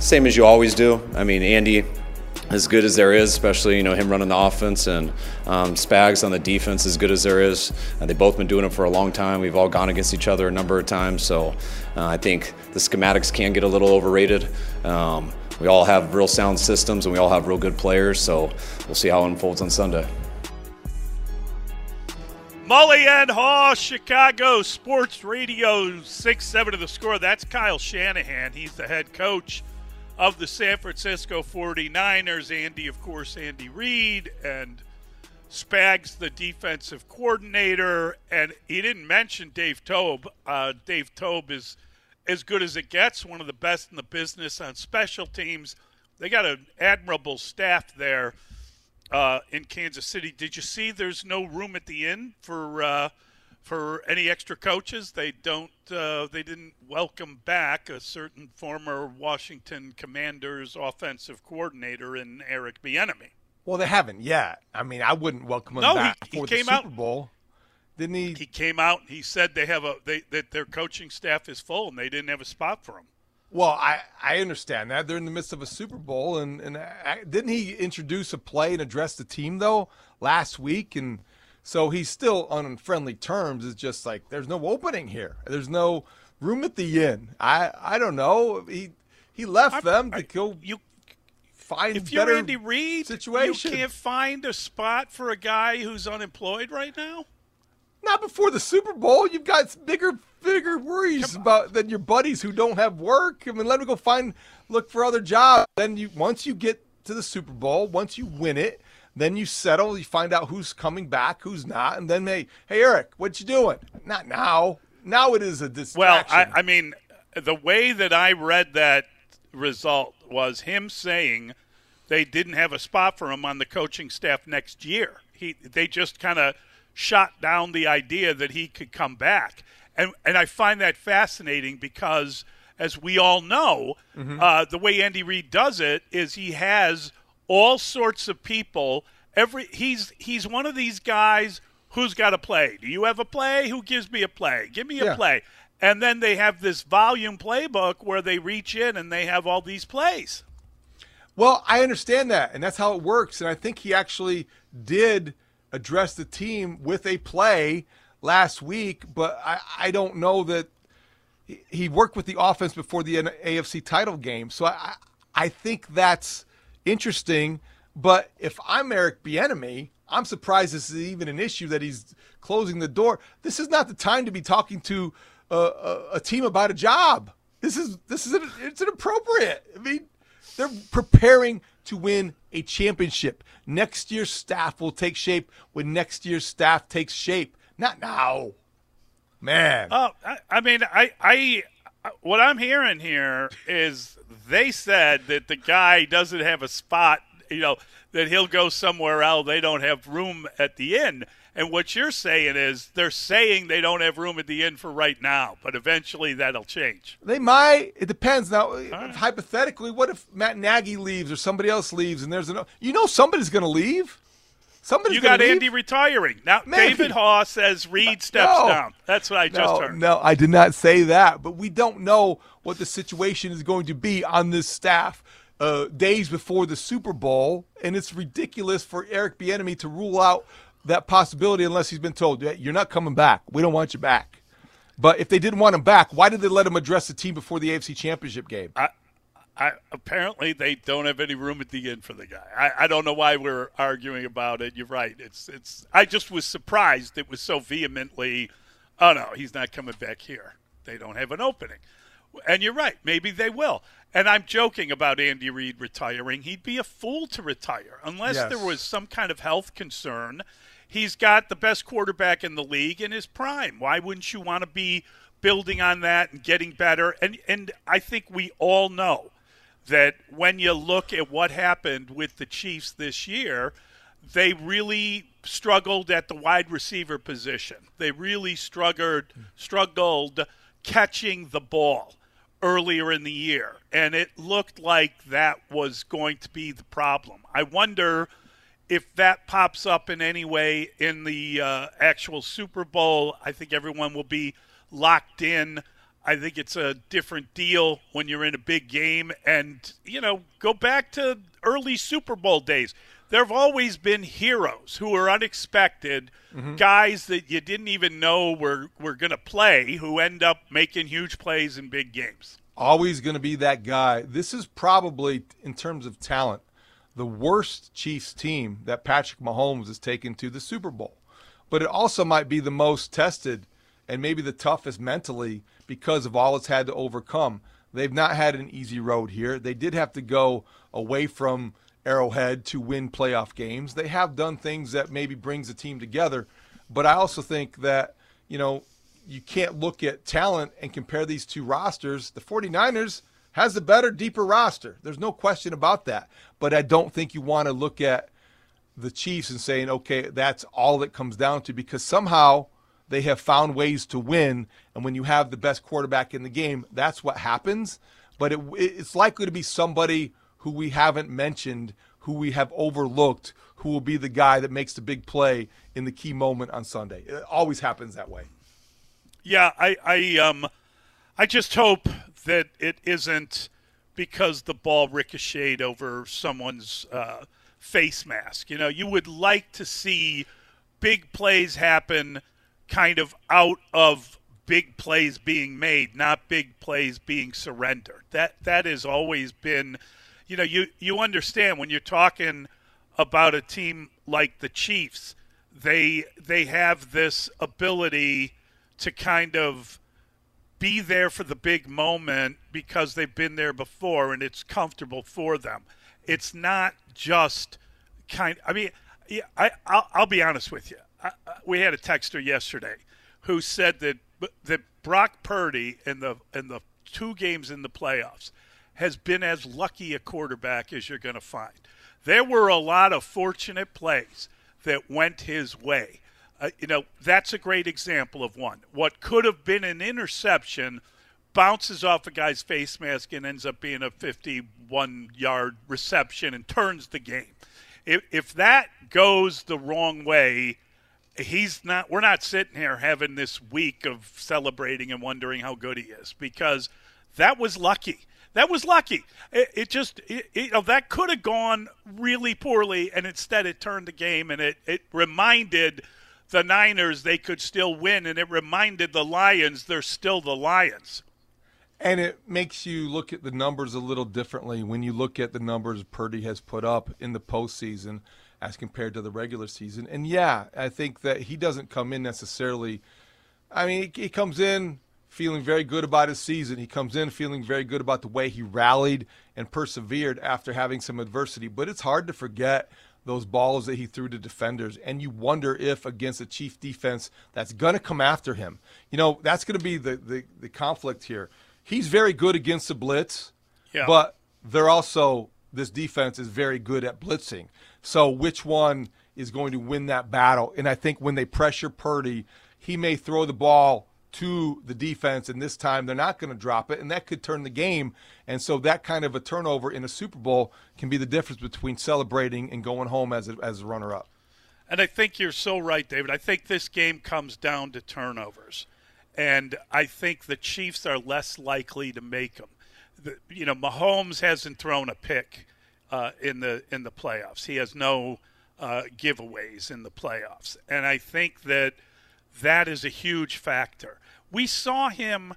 Same as you always do. I mean, Andy, as good as there is, especially you know him running the offense and um, Spags on the defense, as good as there is. Uh, they've both been doing it for a long time. We've all gone against each other a number of times, so uh, I think the schematics can get a little overrated. Um, we all have real sound systems and we all have real good players, so we'll see how it unfolds on Sunday. Mully and Haugh, Chicago Sports Radio, 6 7 to the score. That's Kyle Shanahan. He's the head coach of the San Francisco 49ers. Andy, of course, Andy Reid, and Spags, the defensive coordinator. And he didn't mention Dave Toub. Uh, Dave Toub is as good as it gets, one of the best in the business on special teams. They got an admirable staff there uh, in Kansas City. Did you see there's no room at the inn for uh, for any extra coaches? They don't. Uh, they didn't welcome back a certain former Washington Commanders offensive coordinator in Eric Bieniemy. Well, they haven't yet. I mean, I wouldn't welcome him No, back he- he for came the Super out- Bowl. Didn't he? He came out. He said they have a they that their coaching staff is full and they didn't have a spot for him. Well, I, I understand that they're in the midst of a Super Bowl, and and I, didn't he introduce a play and address the team though last week? And so he's still on friendly terms. It's just like there's no opening here. There's no room at the inn. I I don't know. He he left them to go You find if you're better Andy Reid, situation. you can't find a spot for a guy who's unemployed right now. Not before the Super Bowl. You've got bigger, bigger worries about than your buddies who don't have work. I mean, let them go find, look for other jobs. Then you, once you get to the Super Bowl, once you win it, then you settle. You find out who's coming back, who's not, and then hey, hey, Eric, what you doing? Not now. Now it is a Well, distraction. I, I mean, the way that I read that result was him saying they didn't have a spot for him on the coaching staff next year. He they just kind of shot down the idea that he could come back, and and I find that fascinating because, as we all know, uh, the way Andy Reid does it is he has all sorts of people. Every he's he's one of these guys who's got a play. Do you have a play? Who gives me a play? Give me a Yeah. play. And then they have this volume playbook where they reach in and they have all these plays. Well, I understand that, and that's how it works. And I think he actually did address the team with a play last week, but I, I don't know that he- worked with the offense before the AFC title game. So I, I think that's interesting. But if I'm Eric Bieniemy, I'm surprised this is even an issue that he's closing the door. This is not the time to be talking to a, a, a team about a job. This is this is an, it's inappropriate. I mean, they're preparing to win a championship. Next year's staff will take shape when next year's staff takes shape, not now. Man, Oh, I, I mean, I, I, what I'm hearing here is they said that the guy doesn't have a spot, you know, that he'll go somewhere else. They don't have room at the inn. And what you're saying is they're saying they don't have room at the inn for right now, but eventually that'll change. They might. It depends. Now, hypothetically, what if Matt Nagy leaves or somebody else leaves, and there's an you know somebody's going to leave. Somebody's You got leave? Andy retiring now. Maybe. David Haugh says Reid steps No. down. That's what I just heard. no, I did not say that. But we don't know what the situation is going to be on this staff uh, days before the Super Bowl, and it's ridiculous for Eric Bieniemy to rule out that possibility unless he's been told "Yeah, you're not coming back. We don't want you back. But if they didn't want him back, why did they let him address the team before the AFC Championship game? I, apparently they don't have any room at the end for the guy. I, I don't know why we're arguing about it. You're right. It's it's. I just was surprised it was so vehemently. Oh no, he's not coming back here. They don't have an opening. And you're right. Maybe they will. And I'm joking about Andy Reid retiring. He'd be a fool to retire unless Yes. there was some kind of health concern. He's got the best quarterback in the league in his prime. Why wouldn't you want to be building on that and getting better? And and I think we all know that when you look at what happened with the Chiefs this year, they really struggled at the wide receiver position. They really struggled struggled catching the ball earlier in the year, and it looked like that was going to be the problem. I wonder if that pops up in any way in the uh, actual Super Bowl. I think everyone will be locked in. I think it's a different deal when you're in a big game. And, you know, go back to early Super Bowl days. There have always been heroes who are unexpected, mm-hmm. guys that you didn't even know were, were going to play, who end up making huge plays in big games. Always going to be that guy. This is probably, in terms of talent, the worst Chiefs team that Patrick Mahomes has taken to the Super Bowl. But it also might be the most tested and maybe the toughest mentally because of all it's had to overcome. They've not had an easy road here. They did have to go away from Arrowhead to win playoff games. They have done things that maybe brings the team together, but I also think that, you know, you can't look at talent and compare these two rosters. The 49ers has a better, deeper roster. There's no question about that. But I don't think you want to look at the Chiefs and saying, okay, that's all it comes down to because somehow they have found ways to win. And when you have the best quarterback in the game, that's what happens. But it, it's likely to be somebody who we haven't mentioned, who we have overlooked, who will be the guy that makes the big play in the key moment on Sunday. It always happens that way. Yeah, I, I um I just hope that it isn't because the ball ricocheted over someone's uh, face mask. You know, you would like to see big plays happen kind of out of big plays being made, not big plays being surrendered. That that has always been you know, you you understand when you're talking about a team like the Chiefs, they they have this ability to kind of be there for the big moment because they've been there before and it's comfortable for them. It's not just kind. I mean, yeah, I I'll, I'll be honest with you. I, we had a texter yesterday who said that that Brock Purdy in the in the two games in the playoffs has been as lucky a quarterback as you're going to find. There were a lot of fortunate plays that went his way. Uh, you know, that's a great example of one. What could have been an interception bounces off a guy's face mask and ends up being a 51 yard reception and turns the game. If, if that goes the wrong way, he's not we're not sitting here having this week of celebrating and wondering how good he is because that was lucky. That was lucky. It, it just it, it- you know that could have gone really poorly and instead it turned the game and it, it reminded the niners they could still win and it reminded the lions they're still the lions. And it makes you look at the numbers a little differently when you look at the numbers Purdy has put up in the postseason as compared to the regular season. And yeah, I think that he doesn't come in necessarily. I mean, he, he comes in feeling very good about his season. He comes in feeling very good about the way he rallied and persevered after having some adversity. But it's hard to forget those balls that he threw to defenders. And you wonder if against a Chief defense that's going to come after him, you know, that's going to be the, the, the conflict here. He's very good against the blitz, Yeah. but they're also, this defense is very good at blitzing. So which one is going to win that battle? And I think when they pressure Purdy, he may throw the ball to the defense, and this time they're not going to drop it, and that could turn the game. And so that kind of a turnover in a Super Bowl can be the difference between celebrating and going home as a, as a runner up. And I think you're so right, David. I think this game comes down to turnovers. And I think the Chiefs are less likely to make them. The, you know, Mahomes hasn't thrown a pick uh, in the in the playoffs. He has no uh, giveaways in the playoffs, and I think that that is a huge factor. We saw him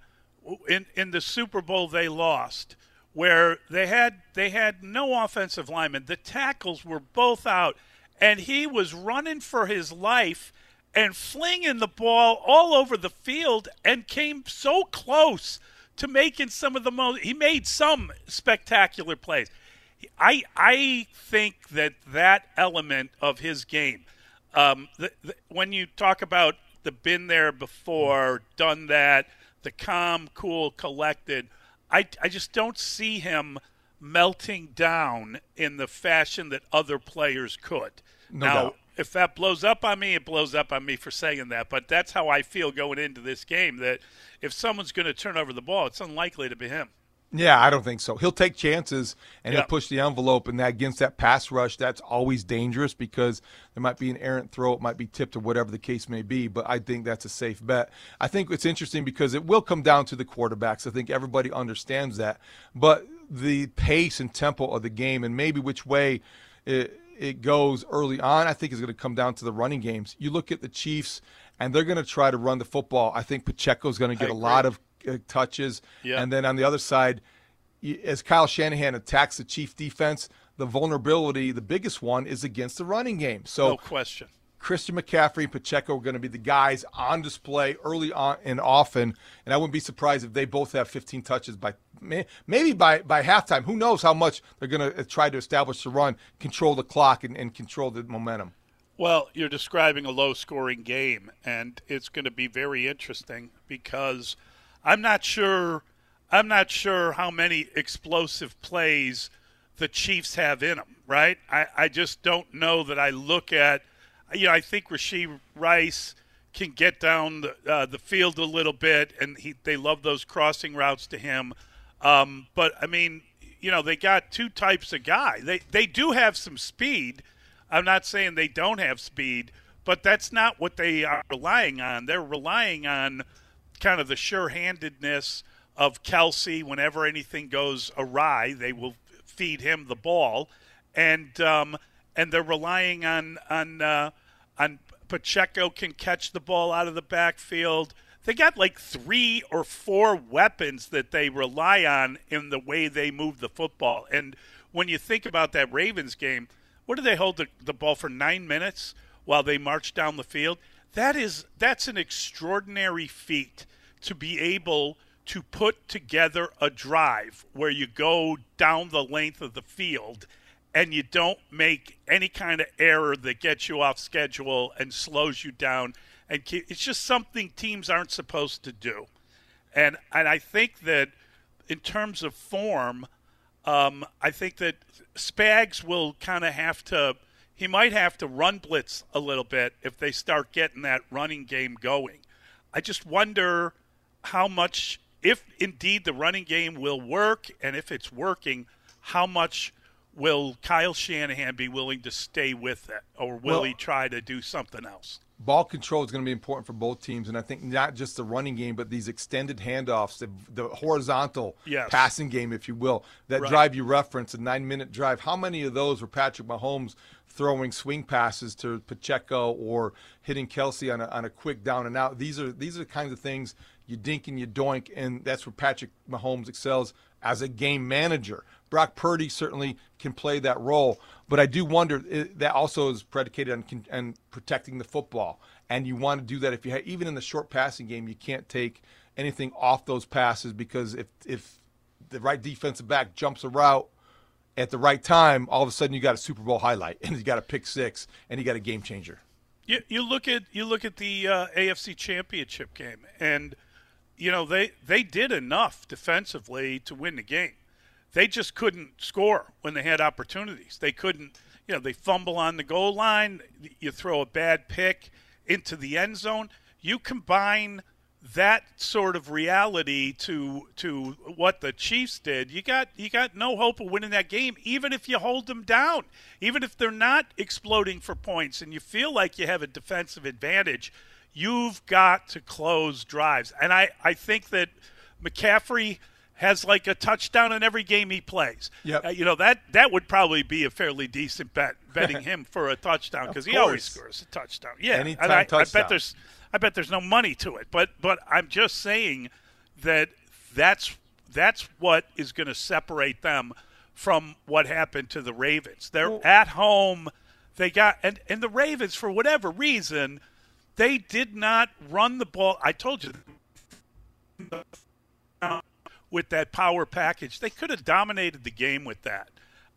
in in the Super Bowl they lost where they had they had no offensive linemen. The tackles were both out, and he was running for his life and flinging the ball all over the field and came so close to making some of the most. He made some spectacular plays. I I think that that element of his game, um, the, the, when you talk about the been there before, done that, the calm, cool, collected, I I just don't see him melting down in the fashion that other players could. No now, doubt. if that blows up on me, it blows up on me for saying that. But that's how I feel going into this game. That if someone's going to turn over the ball, it's unlikely to be him. Yeah, I don't think so. He'll take chances and Yeah. he'll push the envelope, and that against that pass rush, that's always dangerous because there might be an errant throw, it might be tipped, or whatever the case may be. But I think that's a safe bet. I think it's interesting because it will come down to the quarterbacks. I think everybody understands that, but the pace and tempo of the game, and maybe which way it, it goes early on, I think is going to come down to the running games. You look at the Chiefs, and they're going to try to run the football. I think Pacheco's going to get a lot of Uh, touches, Yeah. and then on the other side as Kyle Shanahan attacks the Chief defense, the vulnerability, the biggest one, is against the running game. So No question. Christian McCaffrey and Pacheco are going to be the guys on display early on and often, and I wouldn't be surprised if they both have 15 touches by maybe by by halftime. Who knows how much they're going to uh, try to establish the run, control the clock, and, and control the momentum. Well, you're describing a low scoring game, and it's going to be very interesting because I'm not sure. I'm not sure how many explosive plays the Chiefs have in them, right? I, I just don't know that I look at, you know, I think Rasheed Rice can get down the, uh, the field a little bit, and he, they love those crossing routes to him. Um, but, I mean, you know, they got two types of guy. They, they do have some speed. I'm not saying they don't have speed, but that's not what they are relying on. They're relying on kind of the sure-handedness of Kelce. Whenever anything goes awry, they will feed him the ball, and um, and they're relying on on uh, on Pacheco can catch the ball out of the backfield. They got like three or four weapons that they rely on in the way they move the football. And when you think about that Ravens game, what did they hold the, the ball for nine minutes while they marched down the field? That is that's an extraordinary feat to be able to put together a drive where you go down the length of the field and you don't make any kind of error that gets you off schedule and slows you down and ke- it's just something teams aren't supposed to do. And and I think that in terms of form um, I think that Spags will kind of have to he might have to run blitz a little bit if they start getting that running game going. I just wonder how much, if indeed the running game will work, and if it's working, how much will Kyle Shanahan be willing to stay with it, or will Well- he try to do something else? ball control is going to be important for both teams, and I think not just the running game, but these extended handoffs, the, the horizontal Yes. passing game, if you will, that Right. drive you reference, a nine-minute drive. How many of those were Patrick Mahomes throwing swing passes to Pacheco or hitting Kelce on a, on a quick down and out? These are these are the kinds of things you dink and you doink, and that's where Patrick Mahomes excels as a game manager. Brock Purdy certainly can play that role, but I do wonder that also is predicated on, on protecting the football, and you want to do that if you ha- even in the short passing game, you can't take anything off those passes because if if the right defensive back jumps a route at the right time, all of a sudden you got a Super Bowl highlight and you got a pick six and you got a game changer. You, you look at you look at the uh, AFC Championship game, and you know they they did enough defensively to win the game. They just couldn't score when they had opportunities. They couldn't, you know, they fumble on the goal line. You throw a bad pick into the end zone. You combine that sort of reality to to what the Chiefs did, you got you got no hope of winning that game, even if you hold them down, even if they're not exploding for points, and you feel like you have a defensive advantage. You've got to close drives, and I I think that McCaffrey has like a touchdown in every game he plays. Yep. Uh, you know that that would probably be a fairly decent bet betting him for a touchdown because he always scores a touchdown. Yeah, Anytime and I, I bet there's I bet there's no money to it, but but I'm just saying that that's that's what is going to separate them from what happened to the Ravens. They're Well- at home. They got and and the Ravens for whatever reason they did not run the ball. I told you with that power package, they could have dominated the game with that.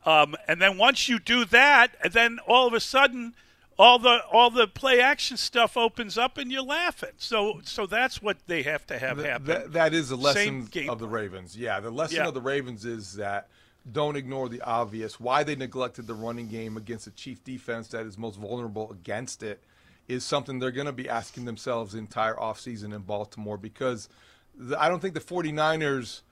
Um, and then once you do that, and then all of a sudden, all the all the play action stuff opens up, and you're laughing. So so that's what they have to have happen. that- that is the lesson of the. Ravens. Yeah, the lesson Yeah. of the Ravens is that don't ignore the obvious. Why they neglected the running game against a Chief defense that is most vulnerable against it is something they're going to be asking themselves the entire offseason in Baltimore because the, I don't think the 49ers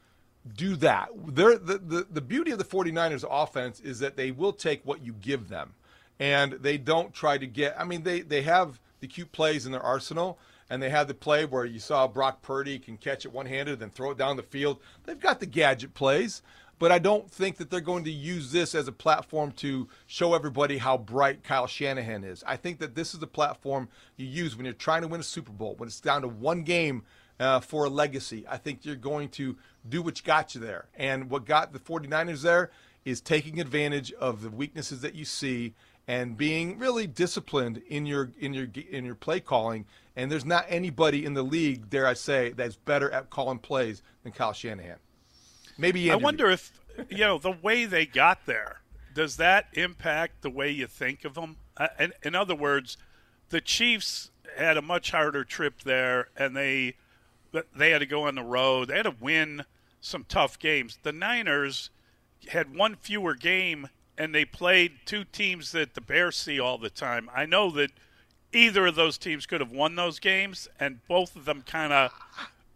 do that. They're, the, the, the beauty of the 49ers offense is that they will take what you give them. And they don't try to get, I mean, they, they have the cute plays in their arsenal, and they have the play where you saw Brock Purdy can catch it one handed, then throw it down the field. They've got the gadget plays, but I don't think that they're going to use this as a platform to show everybody how bright Kyle Shanahan is. I think that this is the platform you use when you're trying to win a Super Bowl, when it's down to one game uh, for a legacy. I think you're going to do what got you there. And what got the 49ers there is taking advantage of the weaknesses that you see and being really disciplined in your in your in your play calling. And there's not anybody in the league, dare I say, that's better at calling plays than Kyle Shanahan. Maybe I wonder if you know the way they got there. Does that impact the way you think of them? Uh, in, in other words, the Chiefs had a much harder trip there, and they they had to go on the road. They had to win some tough games. The Niners had one fewer game, and they played two teams that the Bears see all the time. I know that either of those teams could have won those games, and both of them kind of.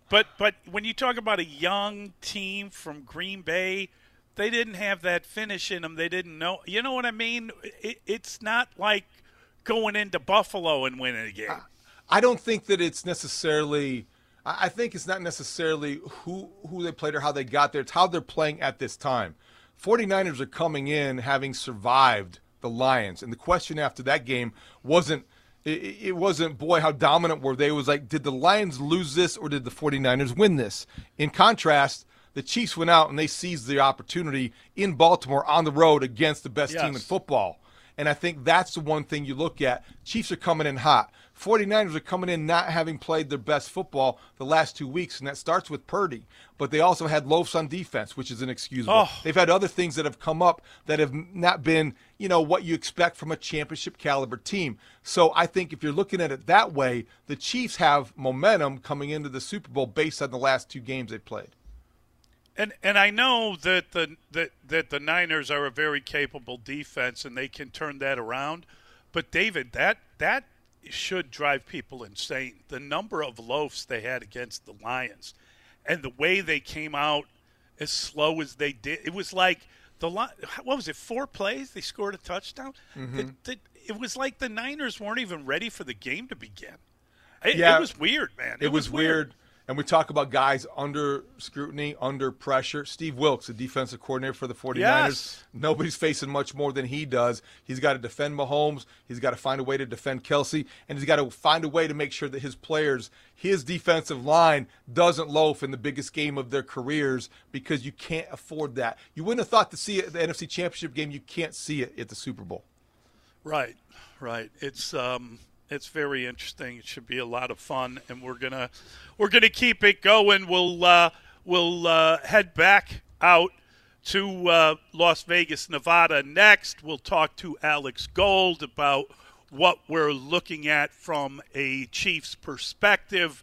But but when you talk about a young team from Green Bay, they didn't have that finish in them. They didn't know. You know what I mean? It, it's not like going into Buffalo and winning a game. I don't think that it's necessarily. I I think it's not necessarily who who they played or how they got there. It's how they're playing at this time. 49ers are coming in having survived the Lions, and the question after that game wasn't. It, it wasn't boy how dominant were they it was like did the lions lose this or did the 49ers win this in contrast the chiefs went out and they seized the opportunity in baltimore on the road against the best team in football and I think that's the one thing you look at. Chiefs are coming in hot. 49ers are coming in not having played their best football the last two weeks, and that starts with Purdy. But they also had loafs on defense, which is inexcusable. Oh. They've had other things that have come up that have not been, you know, what you expect from a championship caliber team. So I think if you're looking at it that way, the Chiefs have momentum coming into the Super Bowl based on the last two games they played. And and I know that the that that the Niners are a very capable defense and they can turn that around. But David, that that should drive people insane. The number of loafs they had against the Lions, and the way they came out as slow as they did. It was like the what was it? Four plays they scored a touchdown. Mm-hmm. The- the- it was like the Niners weren't even ready for the game to begin. It, Yeah. it was weird, man. It, was, weird. And we talk about guys under scrutiny, under pressure. Steve Wilks, the defensive coordinator for the 49ers, Yes. nobody's facing much more than he does. He's got to defend Mahomes, he's got to find a way to defend Kelce, and he's got to find a way to make sure that his players, his defensive line, doesn't loaf in the biggest game of their careers because you can't afford that. You wouldn't have thought to see it at the NFC Championship game. You can't see it at the Super Bowl. Right, right. It's um, it's very interesting. It should be a lot of fun, and we're gonna we're gonna keep it going. We'll uh, we'll uh, head back out to uh, Las Vegas, Nevada. Next, we'll talk to Alex Gold about what we're looking at from a Chiefs perspective.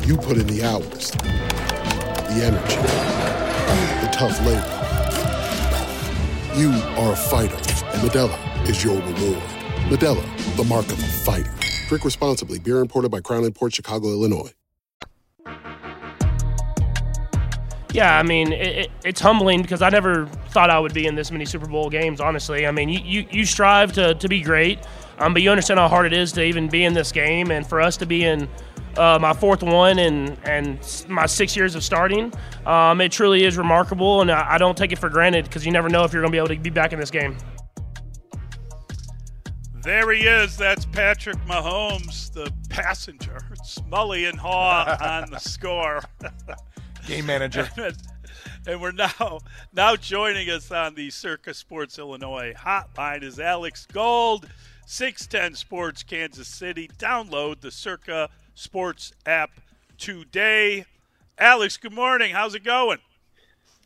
You put in the hours, the energy, the tough labor. You are a fighter, and Modelo is your reward. Modelo, the mark of a fighter. Drink responsibly. Beer imported by Crown Port Chicago, Illinois. Yeah, I mean, it, it, it's humbling because I never thought I would be in this many Super Bowl games, honestly. I mean, you, you, you strive to, to be great, um, but you understand how hard it is to even be in this game. And for us to be in uh, my fourth one and, and my six years of starting, um, it truly is remarkable. And I, I don't take it for granted because you never know if you're going to be able to be back in this game. There he is. That's Patrick Mahomes, the passenger. Smully and Haugh on the score. Game manager. and we're now now joining us on the Circa Sports Illinois hotline is Alex Gold, 610 Sports Kansas City. Download the Circa Sports app today. Alex, good morning. How's it going?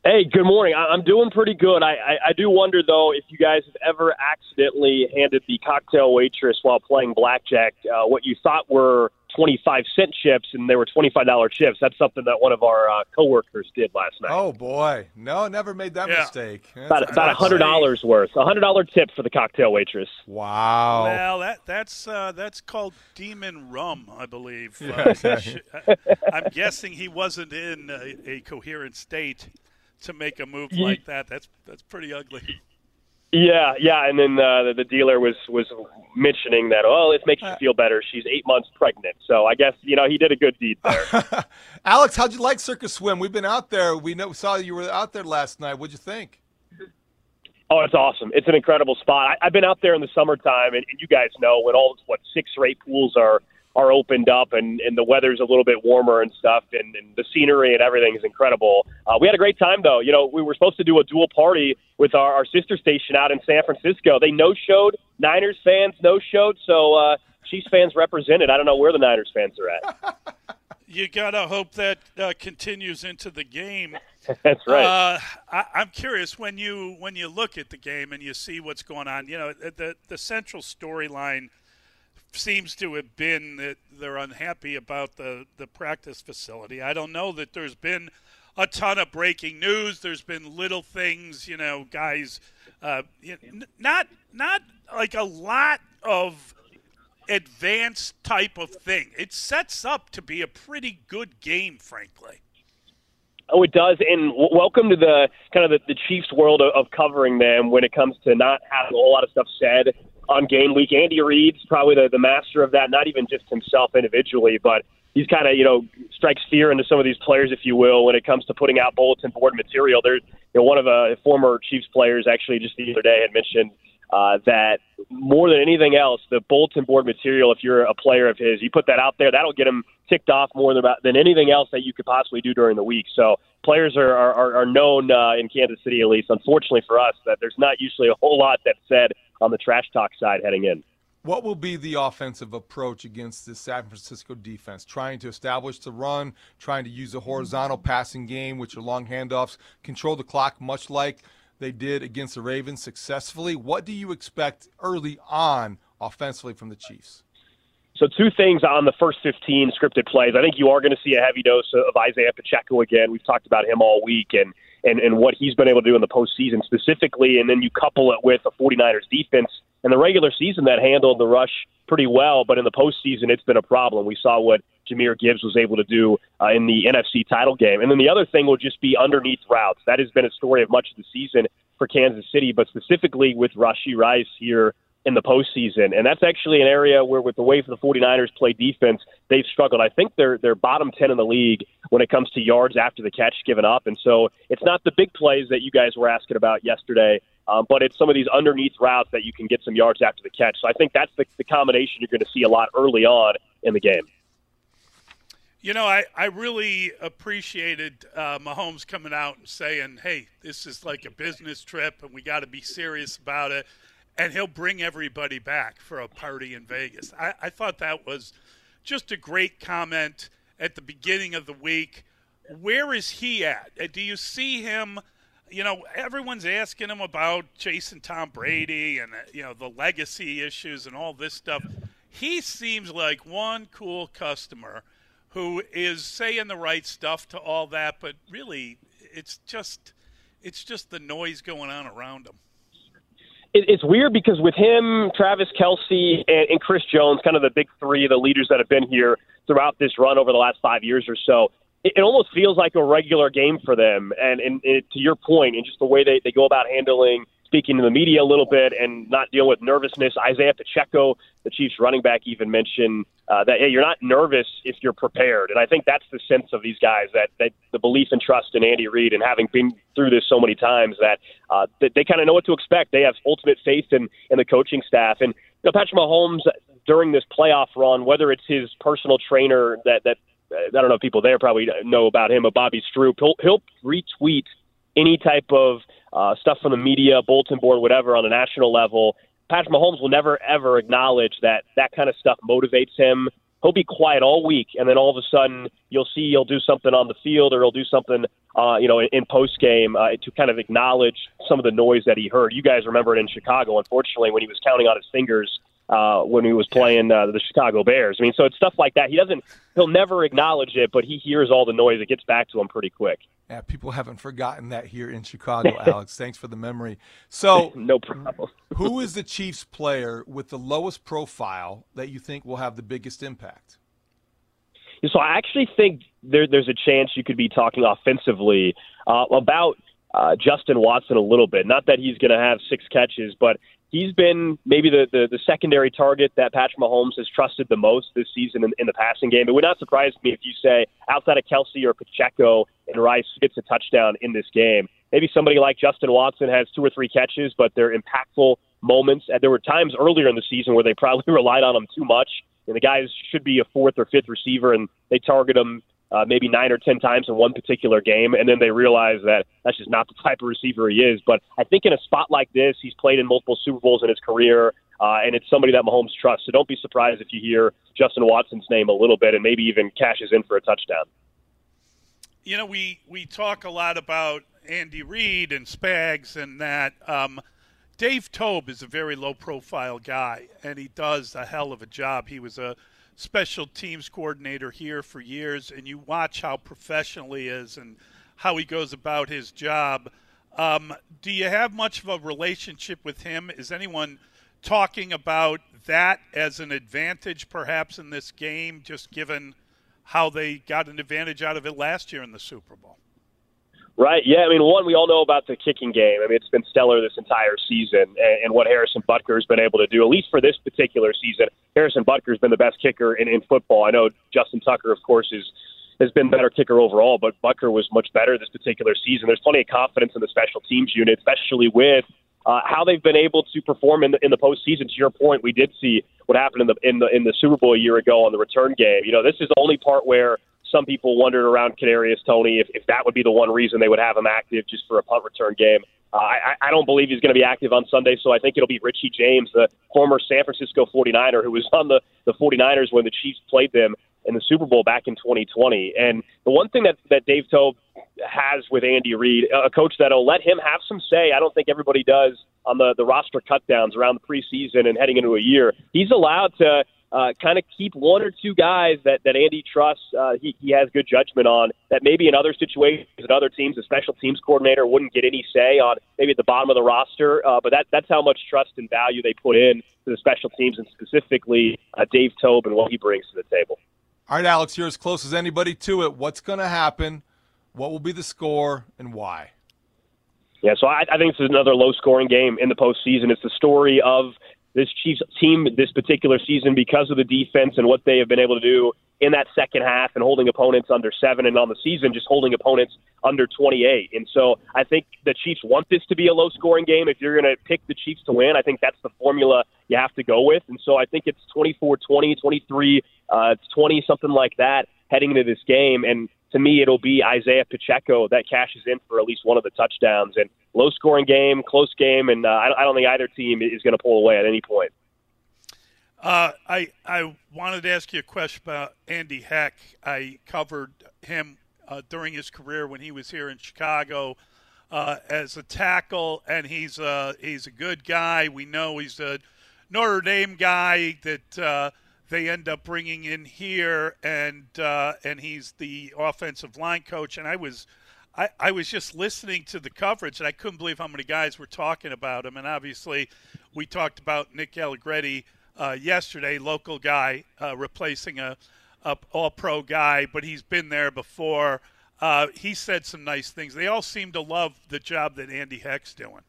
Hey, good morning. I'm doing pretty good. I, I, I do wonder, though, if you guys have ever accidentally handed the cocktail waitress while playing blackjack uh, what you thought were 25 cent chips and they were $25 chips. That's something that one of our uh, coworkers did last night. Oh, boy. No, never made that yeah. mistake. That's about, about $100 worth. A $100 tip for the cocktail waitress. Wow. Well, that that's uh, that's called demon rum, I believe. Yeah, uh, I'm guessing he wasn't in a, a coherent state to make a move like that. That's that's pretty ugly. Yeah, yeah, and then uh, the, the dealer was was mentioning that. Oh, it makes you uh, feel better. She's eight months pregnant, so I guess you know he did a good deed there. Alex, how'd you like Circus Swim? We've been out there. We know, saw you were out there last night. What'd you think? Oh, it's awesome! It's an incredible spot. I, I've been out there in the summertime, and, and you guys know when all what six or eight pools are are opened up and, and the weather's a little bit warmer and stuff and, and the scenery and everything is incredible. Uh, we had a great time though. You know, we were supposed to do a dual party with our, our sister station out in San Francisco. They no showed. Niners fans no showed. So uh, Chiefs fans represented. I don't know where the Niners fans are at. you gotta hope that uh, continues into the game. That's right. Uh, I, am curious when you when you look at the game and you see what's going on. You know, the the central storyline seems to have been that they're unhappy about the, the practice facility. I don't know that there's been a ton of breaking news. There's been little things, you know, guys, uh, not not like a lot of advanced type of thing. It sets up to be a pretty good game, frankly. Oh, it does. And w- welcome to the kind of the, the Chiefs world of, of covering them when it comes to not having a whole lot of stuff said on game week. Andy Reid's probably the, the master of that, not even just himself individually, but he's kind of, you know, strikes fear into some of these players, if you will, when it comes to putting out bulletin board material. There's, you know, one of a uh, former Chiefs players actually just the other day had mentioned uh, that more than anything else, the bulletin board material, if you're a player of his, you put that out there, that'll get him ticked off more than about, than anything else that you could possibly do during the week. So players are are, are known uh, in Kansas City, at least, unfortunately for us, that there's not usually a whole lot that's said on the trash talk side heading in. What will be the offensive approach against the San Francisco defense? Trying to establish the run, trying to use a horizontal passing game, which are long handoffs, control the clock, much like they did against the Ravens successfully. What do you expect early on offensively from the Chiefs? So, two things on the first 15 scripted plays. I think you are going to see a heavy dose of Isaiah Pacheco again. We've talked about him all week and, and, and what he's been able to do in the postseason specifically. And then you couple it with a 49ers defense and the regular season that handled the rush pretty well, but in the postseason, it's been a problem. We saw what Jahmyr Gibbs was able to do uh, in the NFC title game. And then the other thing will just be underneath routes. That has been a story of much of the season for Kansas City, but specifically with Rashee Rice here in the postseason. And that's actually an area where, with the way for the 49ers play defense, they've struggled. I think they're they're bottom 10 in the league when it comes to yards after the catch given up. And so it's not the big plays that you guys were asking about yesterday, um, but it's some of these underneath routes that you can get some yards after the catch. So I think that's the, the combination you're going to see a lot early on in the game. You know, I, I really appreciated uh, Mahomes coming out and saying, hey, this is like a business trip and we got to be serious about it. And he'll bring everybody back for a party in Vegas. I, I thought that was just a great comment at the beginning of the week. Where is he at? Uh, do you see him? You know, everyone's asking him about Jason Tom Brady and, uh, you know, the legacy issues and all this stuff. He seems like one cool customer – who is saying the right stuff to all that, but really, it's just it's just the noise going on around him. it's weird because with him, Travis Kelce, and, Chris Jones, kind of the big three, the leaders that have been here throughout this run over the last five years or so, it, it almost feels like a regular game for them. And, and, and to your point, and just the way they, they go about handling speaking to the media a little bit and not dealing with nervousness. Isaiah Pacheco, the Chiefs running back, even mentioned uh, that hey, you're not nervous if you're prepared, and I think that's the sense of these guys that, that the belief and trust in Andy Reid and having been through this so many times that uh, that they kind of know what to expect. They have ultimate faith in in the coaching staff and you know, Patrick Mahomes during this playoff run, whether it's his personal trainer that that I don't know if people there probably know about him, but Bobby Stroupe, he'll, he'll retweet any type of uh, stuff from the media, bulletin board, whatever, on a national level. Patrick Mahomes will never ever acknowledge that that kind of stuff motivates him. He'll be quiet all week, and then all of a sudden you'll see he'll do something on the field or he'll do something, uh, you know, in, in post game uh, to kind of acknowledge some of the noise that he heard. You guys remember it in Chicago, unfortunately, when he was counting on his fingers uh, when he was playing uh, the Chicago Bears. I mean, so it's stuff like that. He doesn't, he'll never acknowledge it, but he hears all the noise. It gets back to him pretty quick. Yeah, people haven't forgotten that here in Chicago, Alex. Thanks for the memory. So, no problem. who is the Chiefs player with the lowest profile that you think will have the biggest impact? So, I actually think there, there's a chance you could be talking offensively uh, about uh, Justin Watson a little bit. Not that he's going to have six catches, but he's been maybe the, the, the secondary target that Patrick Mahomes has trusted the most this season in, in the passing game. It would not surprise me if you say outside of Kelce or Pacheco and Rice gets a touchdown in this game. Maybe somebody like Justin Watson has two or three catches, but they're impactful moments. And there were times earlier in the season where they probably relied on him too much. And the guys should be a fourth or fifth receiver, and they target him uh, maybe nine or ten times in one particular game, and then they realize that that's just not the type of receiver he is. But I think in a spot like this, he's played in multiple Super Bowls in his career, uh, and it's somebody that Mahomes trusts. So don't be surprised if you hear Justin Watson's name a little bit, and maybe even cashes in for a touchdown. You know, we we talk a lot about Andy Reid and Spags and that. Um, Dave Toub is a very low profile guy, and he does a hell of a job. He was a special teams coordinator here for years, and you watch how professional he is and how he goes about his job. Um, do you have much of a relationship with him? Is anyone talking about that as an advantage, perhaps, in this game, just given how they got an advantage out of it last year in the Super Bowl? Right. Yeah. I mean, one, we all know about the kicking game. I mean, it's been stellar this entire season, and, and what Harrison Butker has been able to do, at least for this particular season. Harrison Butker has been the best kicker in, in football. I know Justin Tucker, of course, is has been better kicker overall, but Butker was much better this particular season. There's plenty of confidence in the special teams unit, especially with uh, how they've been able to perform in the in the postseason. To your point, we did see what happened in the in the in the Super Bowl a year ago on the return game. You know, this is the only part where some people wondered around Kadarius Toney if, if that would be the one reason they would have him active just for a punt return game. Uh, I, I don't believe he's going to be active on Sunday, so I think it'll be Richie James, the former San Francisco 49er who was on the, the 49ers when the Chiefs played them in the Super Bowl back in 2020. And the one thing that, that Dave Toub has with Andy Reid, a coach that'll let him have some say, I don't think everybody does on the, the roster cutdowns around the preseason and heading into a year. He's allowed to uh, kind of keep one or two guys that, that Andy trusts, uh, he, he has good judgment on, that maybe in other situations and other teams, a special teams coordinator wouldn't get any say on maybe at the bottom of the roster. Uh, but that, that's how much trust and value they put in to the special teams and specifically uh, Dave Toub and what he brings to the table. All right, Alex, you're as close as anybody to it. What's going to happen? What will be the score and why? Yeah, so I, I think this is another low scoring game in the postseason. It's the story of this Chiefs team this particular season because of the defense and what they have been able to do in that second half and holding opponents under seven, and on the season just holding opponents under 28. And so I think the Chiefs want this to be a low scoring game. If you're going to pick the Chiefs to win, I think that's the formula you have to go with. And so I think it's 24 20, 23, uh, it's 20, something like that heading into this game. And to me, it'll be Isaiah Pacheco that cashes in for at least one of the touchdowns. And low scoring game, close game, and uh, I don't think either team is going to pull away at any point. Uh, I I wanted to ask you a question about Andy Heck. I covered him uh, during his career when he was here in Chicago uh, as a tackle, and he's a he's a good guy. We know he's a Notre Dame guy that uh, they end up bringing in here, and uh, and he's the offensive line coach. And I was. I, I was just listening to the coverage, and I couldn't believe how many guys were talking about him. And obviously, we talked about Nick Allegretti uh, yesterday, local guy uh, replacing a, a all pro guy, but he's been there before. Uh, he said some nice things. They all seem to love the job that Andy Heck's doing.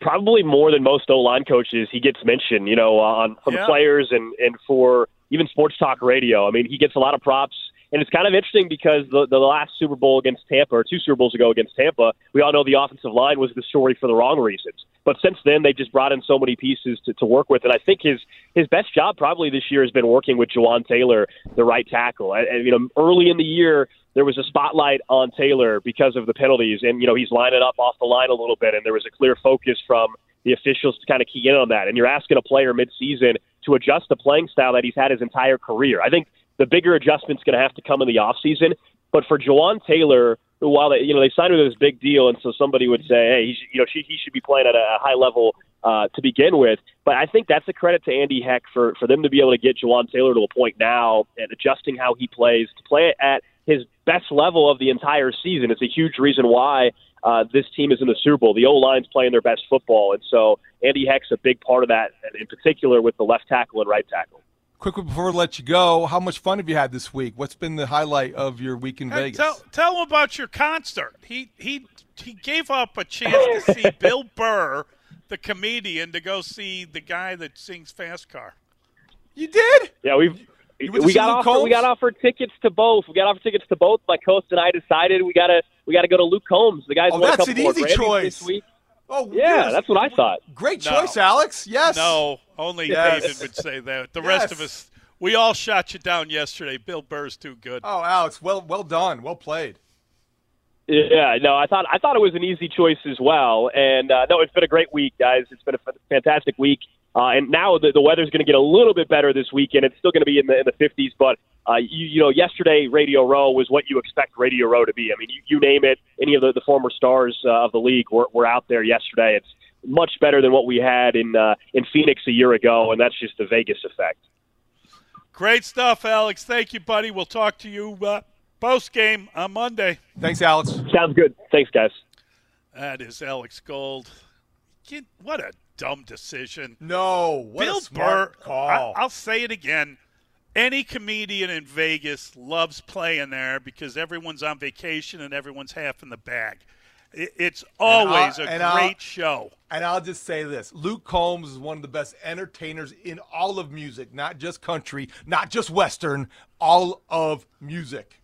Probably more than most O line coaches, he gets mentioned, you know, on from Yeah. the players and and for even sports talk radio. I mean, he gets a lot of props. And it's kind of interesting because the, the last Super Bowl against Tampa, or two Super Bowls ago against Tampa, we all know the offensive line was the story for the wrong reasons. But since then, they've just brought in so many pieces to, to work with. And I think his his best job probably this year has been working with Jawaan Taylor, the right tackle. And, and you know, early in the year, there was a spotlight on Taylor because of the penalties, and you know he's lining up off the line a little bit, and there was a clear focus from the officials to kind of key in on that. And you're asking a player midseason to adjust the playing style that he's had his entire career. I think the bigger adjustment's going to have to come in the offseason. But for Jawaan Taylor, while they, you know they signed to this big deal, and so somebody would say, hey, he should, you know, she, he should be playing at a high level uh, to begin with. But I think that's a credit to Andy Heck for for them to be able to get Jawaan Taylor to a point now and adjusting how he plays to play at his best level of the entire season. It's a huge reason why uh, this team is in the Super Bowl. The O line's playing their best football, and so Andy Heck's a big part of that, and in particular with the left tackle and right tackle. Quickly before we let you go, how much fun have you had this week? What's been the highlight of your week in Hey, Vegas? Tell, tell him about your concert. He he he gave up a chance to see Bill Burr, the comedian, to go see the guy that sings Fast Car. You did? Yeah, we've You we got Luke offered we got offered tickets to both. We got offered tickets to both. My host and I decided we gotta we gotta go to Luke Combs. The guys Oh, won a that's couple an more easy choice. this week. Oh, Yeah, yes. that's what I thought. Great No. choice, Alex. Yes. No, only Yes. David would say that. The rest of us, we all shot you down yesterday. Bill Burr's too good. Oh, Alex, well well done. Well played. Yeah, no, I thought I thought it was an easy choice as well. And uh, no, it's been a great week, guys. It's been a fantastic week. Uh, and now the, the weather's going to get a little bit better this weekend. It's still going to be in the in the 50s, but uh, you, you know, yesterday Radio Row was what you expect Radio Row to be. I mean, you, you name it. Any of the, the former stars uh, of the league were, were out there yesterday. It's much better than what we had in uh, in Phoenix a year ago, and that's just the Vegas effect. Great stuff, Alex. Thank you, buddy. We'll talk to you uh, post game on Monday. Thanks, Alex. Sounds good. Thanks, guys. That is Alex Gold. What a dumb decision. No, what Bill a smart Burr. call. I, I'll say it again. Any comedian in Vegas loves playing there because everyone's on vacation and everyone's half in the bag. It, it's always And a I- and I'll- great show. And I'll just say this Luke Combs is one of the best entertainers in all of music, not just country, not just Western, all of music.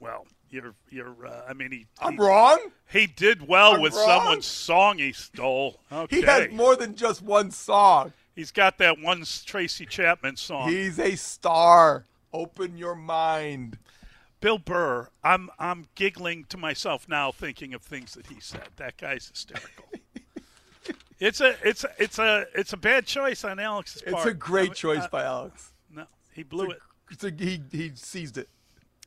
Well, you're you're. Uh, I mean, he. I'm he, wrong. He did well I'm with wrong? someone's song he stole. Okay. He has more than just one song. He's got that one Tracy Chapman song. He's a star. Open your mind. Bill Burr, I'm I'm giggling to myself now thinking of things that he said. That guy's hysterical. it's a it's a, it's a it's a bad choice on Alex's part. It's a great choice Uh, by Alex. No, he blew it. It's a, he, he seized it.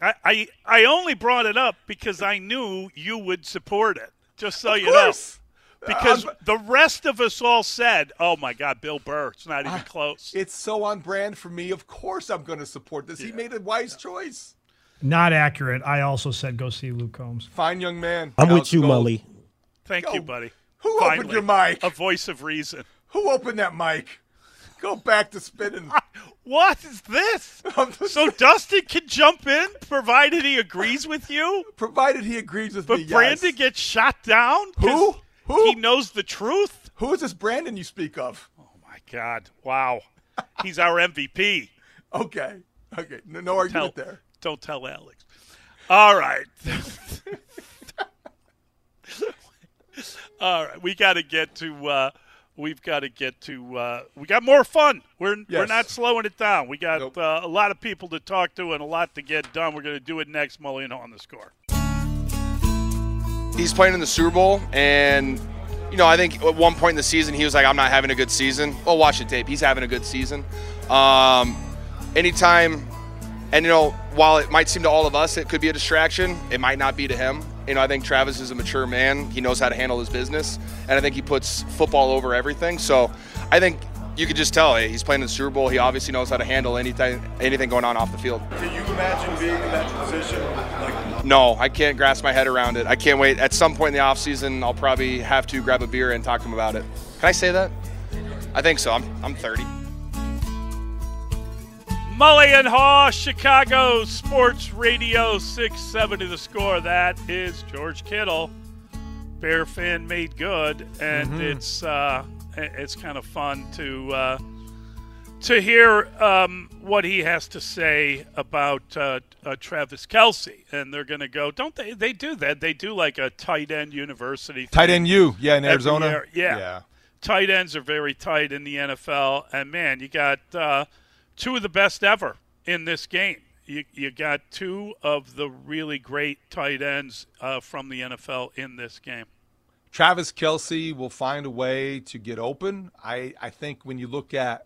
I, I I only brought it up because I knew you would support it. Just so Of you course. know, because the rest of us all said, "Oh my God, Bill Burr, it's not even close." It's so on brand for me. Of course I'm going to support this. He made a wise choice. Not accurate. I also said go see Luke Combs. Fine young man. I'm Alex with you, Gold. Mully. Thank Go. you, buddy. Who Finally, opened your mic? A voice of reason. Who opened that mic? Go back to spinning. What is this? so Dustin can jump in, provided he agrees with you. Provided he agrees with but me. But Brandon yes. gets shot down. Who? Who? He knows the truth. Who is this Brandon you speak of? Oh my God! Wow, he's our MVP. Okay. Okay. No, no argument Tell- there. Don't tell Alex. All right. All right. We got to get to. Uh, we've got to get to. Uh, we got more fun. We're we're not slowing it down. We got uh, a lot of people to talk to and a lot to get done. We're going to do it next. Mullion on the score. he's playing in the Super Bowl, and you know, I think at one point in the season he was like, "I'm not having a good season." Well, watch the tape. He's having a good season. Um, anytime, and you know, while it might seem to all of us it could be a distraction, it might not be to him. You know, I think Travis is a mature man. He knows how to handle his business, and I think he puts football over everything. So, I think you could just tell hey, he's playing in the Super Bowl. He obviously knows how to handle anything anything going on off the field. Can you imagine being in that position? Like, No, I can't grasp my head around it. I can't wait. At some point in the offseason, I'll probably have to grab a beer and talk to him about it. Can I say that? I think so. I'm, I'm 30. Mullion Haugh, Chicago Sports Radio 670 the score. That is George Kittle. Bear fan made good, and Mhm. it's uh, it's kind of fun to uh, to hear um, what he has to say about uh, uh, Travis Kelce. And they're going to go, don't they? They do that. They do like a tight end university. Tight end U, yeah, in Arizona. year. Yeah. Yeah. Tight ends are very tight in the NFL. And man, you got uh, two of the best ever in this game. You, you got two of the really great tight ends uh, from the NFL in this game. Travis Kelce will find a way to get open. I, I think when you look at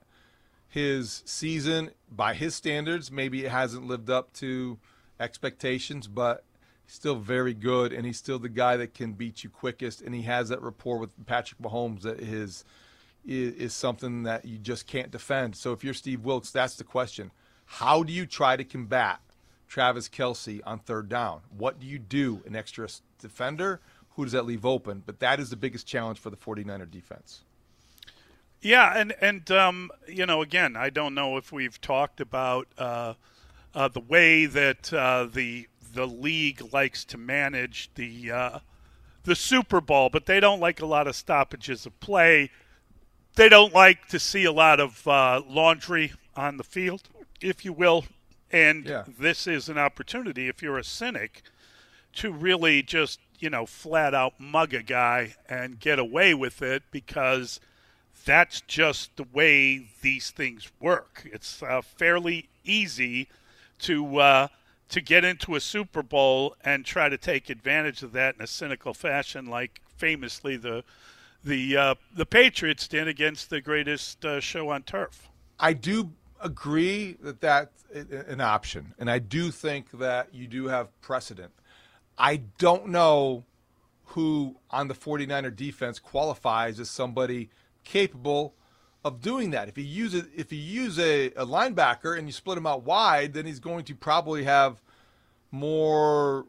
his season by his standards, maybe it hasn't lived up to expectations, but he's still very good, and he's still the guy that can beat you quickest, and he has that rapport with Patrick Mahomes that his is, is something that you just can't defend. So if you're Steve Wilks, that's the question: How do you try to combat Travis Kelce on third down? What do you do? An extra defender? Who does that leave open? But that is the biggest challenge for the 49er defense. Yeah, and and um, you know, again, I don't know if we've talked about uh, uh, the way that uh, the the league likes to manage the uh, the Super Bowl, but they don't like a lot of stoppages of play. They don't like to see a lot of uh, laundry on the field, if you will. And Yeah. this is an opportunity, if you're a cynic, to really just you know flat out mug a guy and get away with it because that's just the way these things work. It's uh, fairly easy to uh, to get into a Super Bowl and try to take advantage of that in a cynical fashion, like famously the the uh, the Patriots did against the greatest uh, show on turf. I do agree that that's an option, and I do think that you do have precedent. I don't know who on the 49er defense qualifies as somebody capable of doing that. If you use it, if you use a, a linebacker and you split him out wide, then he's going to probably have more.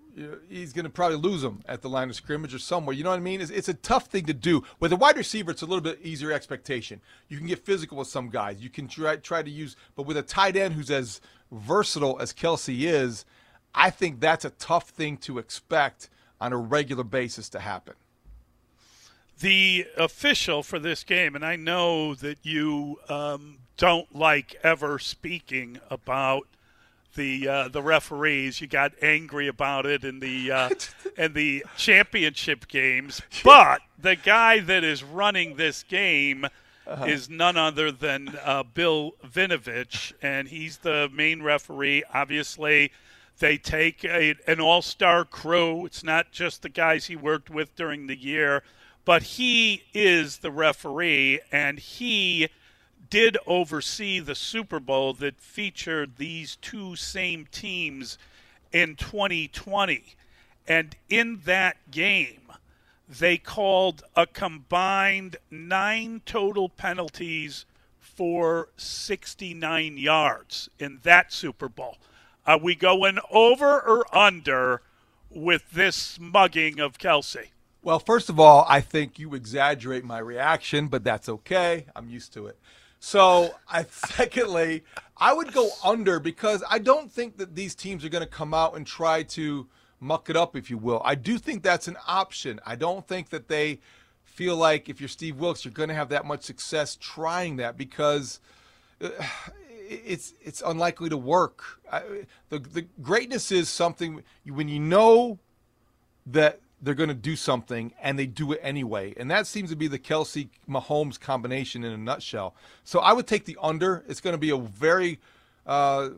He's going to probably lose them at the line of scrimmage or somewhere. You know what I mean? It's, it's a tough thing to do. With a wide receiver, it's a little bit easier expectation. You can get physical with some guys. You can try try to use, but with a tight end who's as versatile as Kelce is, I think that's a tough thing to expect on a regular basis to happen. the official for this game, and I know that you um, don't like ever speaking about the uh, the referees. You got angry about it in the uh, in the championship games, but the guy that is running this game. Uh-huh. Is none other than uh, Bill Vinovich, and he's the main referee. Obviously, they take a, an all star crew. It's not just the guys he worked with during the year, but he is the referee, and he did oversee the Super Bowl that featured these two same teams in 2020. And in that game, they called a combined nine total penalties for 69 yards in that Super Bowl. Are we going over or under with this smugging of Kelce? Well, first of all, I think you exaggerate my reaction, but that's okay. I'm used to it. So, I secondly, I would go under because I don't think that these teams are going to come out and try to muck it up, if you will. I do think that's an option. I don't think that they feel like if you're Steve Wilks, you're going to have that much success trying that because uh, it's it's unlikely to work. I, the the greatness is something when you know that they're going to do something and they do it anyway. And that seems to be the Kelce Mahomes combination in a nutshell. So I would take the under. It's going to be a very, uh,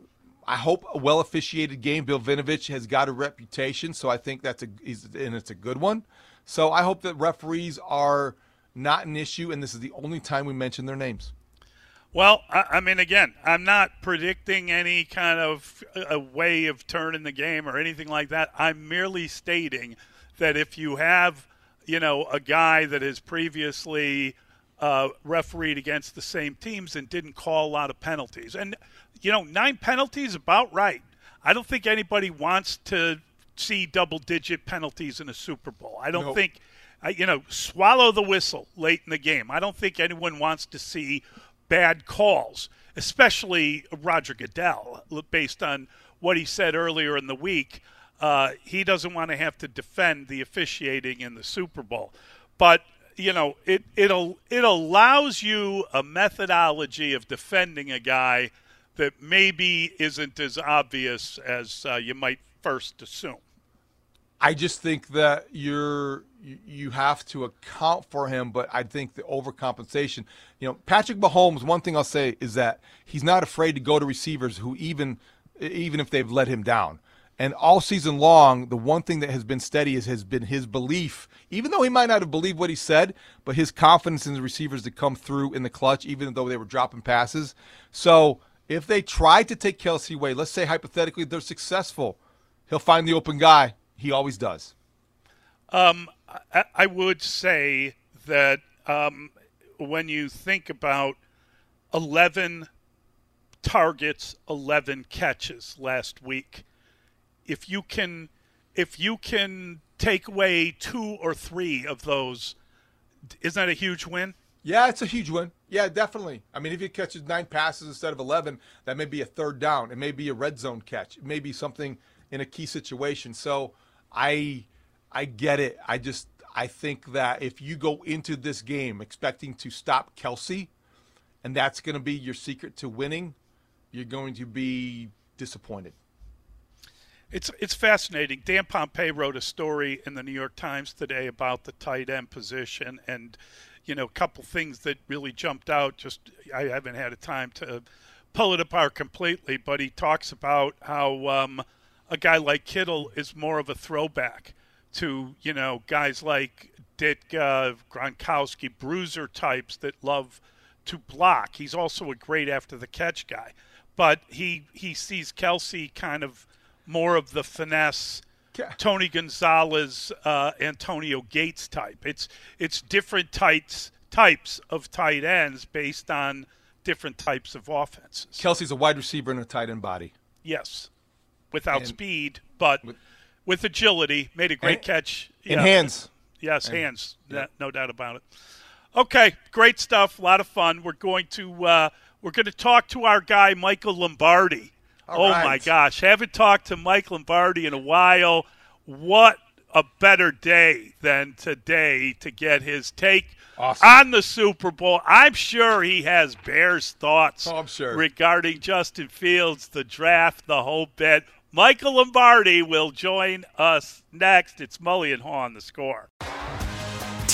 I hope, a well officiated game. Bill Vinovich has got a reputation, so I think that's a, and it's a good one. So I hope that referees are not an issue, and this is the only time we mention their names. Well, I, I mean, again, I'm not predicting any kind of a way of turning the game or anything like that. I'm merely stating that if you have, you know, a guy that has previously uh, refereed against the same teams and didn't call a lot of penalties, and you know, nine penalties about right. I don't think anybody wants to see double-digit penalties in a Super Bowl. I don't nope. think, you know, swallow the whistle late in the game. I don't think anyone wants to see bad calls, especially Roger Goodell, based on what he said earlier in the week. Uh, he doesn't want to have to defend the officiating in the Super Bowl. But you know, it it'll it allows you a methodology of defending a guy that maybe isn't as obvious as uh, you might first assume. I just think that you're you have to account for him, but I think the overcompensation. You know, Patrick Mahomes. One thing I'll say is that he's not afraid to go to receivers who even even if they've let him down. And all season long, the one thing that has been steady is, has been his belief, even though he might not have believed what he said, but his confidence in the receivers to come through in the clutch, even though they were dropping passes. So if they try to take Kelce away, let's say hypothetically they're successful, he'll find the open guy. He always does. Um, I, I would say that um, when you think about 11 targets, 11 catches last week, if you can if you can take away two or three of those, isn't that a huge win? Yeah, it's a huge win. Yeah, definitely. I mean, if he catches nine passes instead of 11, that may be a third down. It may be a red zone catch. It may be something in a key situation. So I I get it. I just I think that if you go into this game expecting to stop Kelce, and that's going to be your secret to winning, you're going to be disappointed. It's it's fascinating. Dan Pompei wrote a story in the New York Times today about the tight end position, and you know, a couple things that really jumped out. Just I haven't had a time to pull it apart completely, but he talks about how um, a guy like Kittle is more of a throwback to you know guys like Ditka, Gronkowski, bruiser types that love to block. He's also a great after the catch guy, but he he sees Kelce kind of more of the finesse. Tony Gonzalez, uh, Antonio Gates type. It's it's different types types of tight ends based on different types of offenses. Kelce's a wide receiver in a tight end body. Yes, without and with, but with, with, agility, made a great and, catch. In yeah. hands. Yes, and, hands. Yeah. No doubt about it. Okay, great stuff. A lot of fun. We're going to uh, we're going to talk to our guy Michael Lombardi all oh right. my gosh, haven't talked to Mike Lombardi in a while. What a better day than today to get his take awesome. on the Super Bowl. I'm sure he has Bears thoughts oh, sure. regarding Justin Fields, the draft, the whole bit. Michael Lombardi will join us next. It's Mully and Haugh on the score.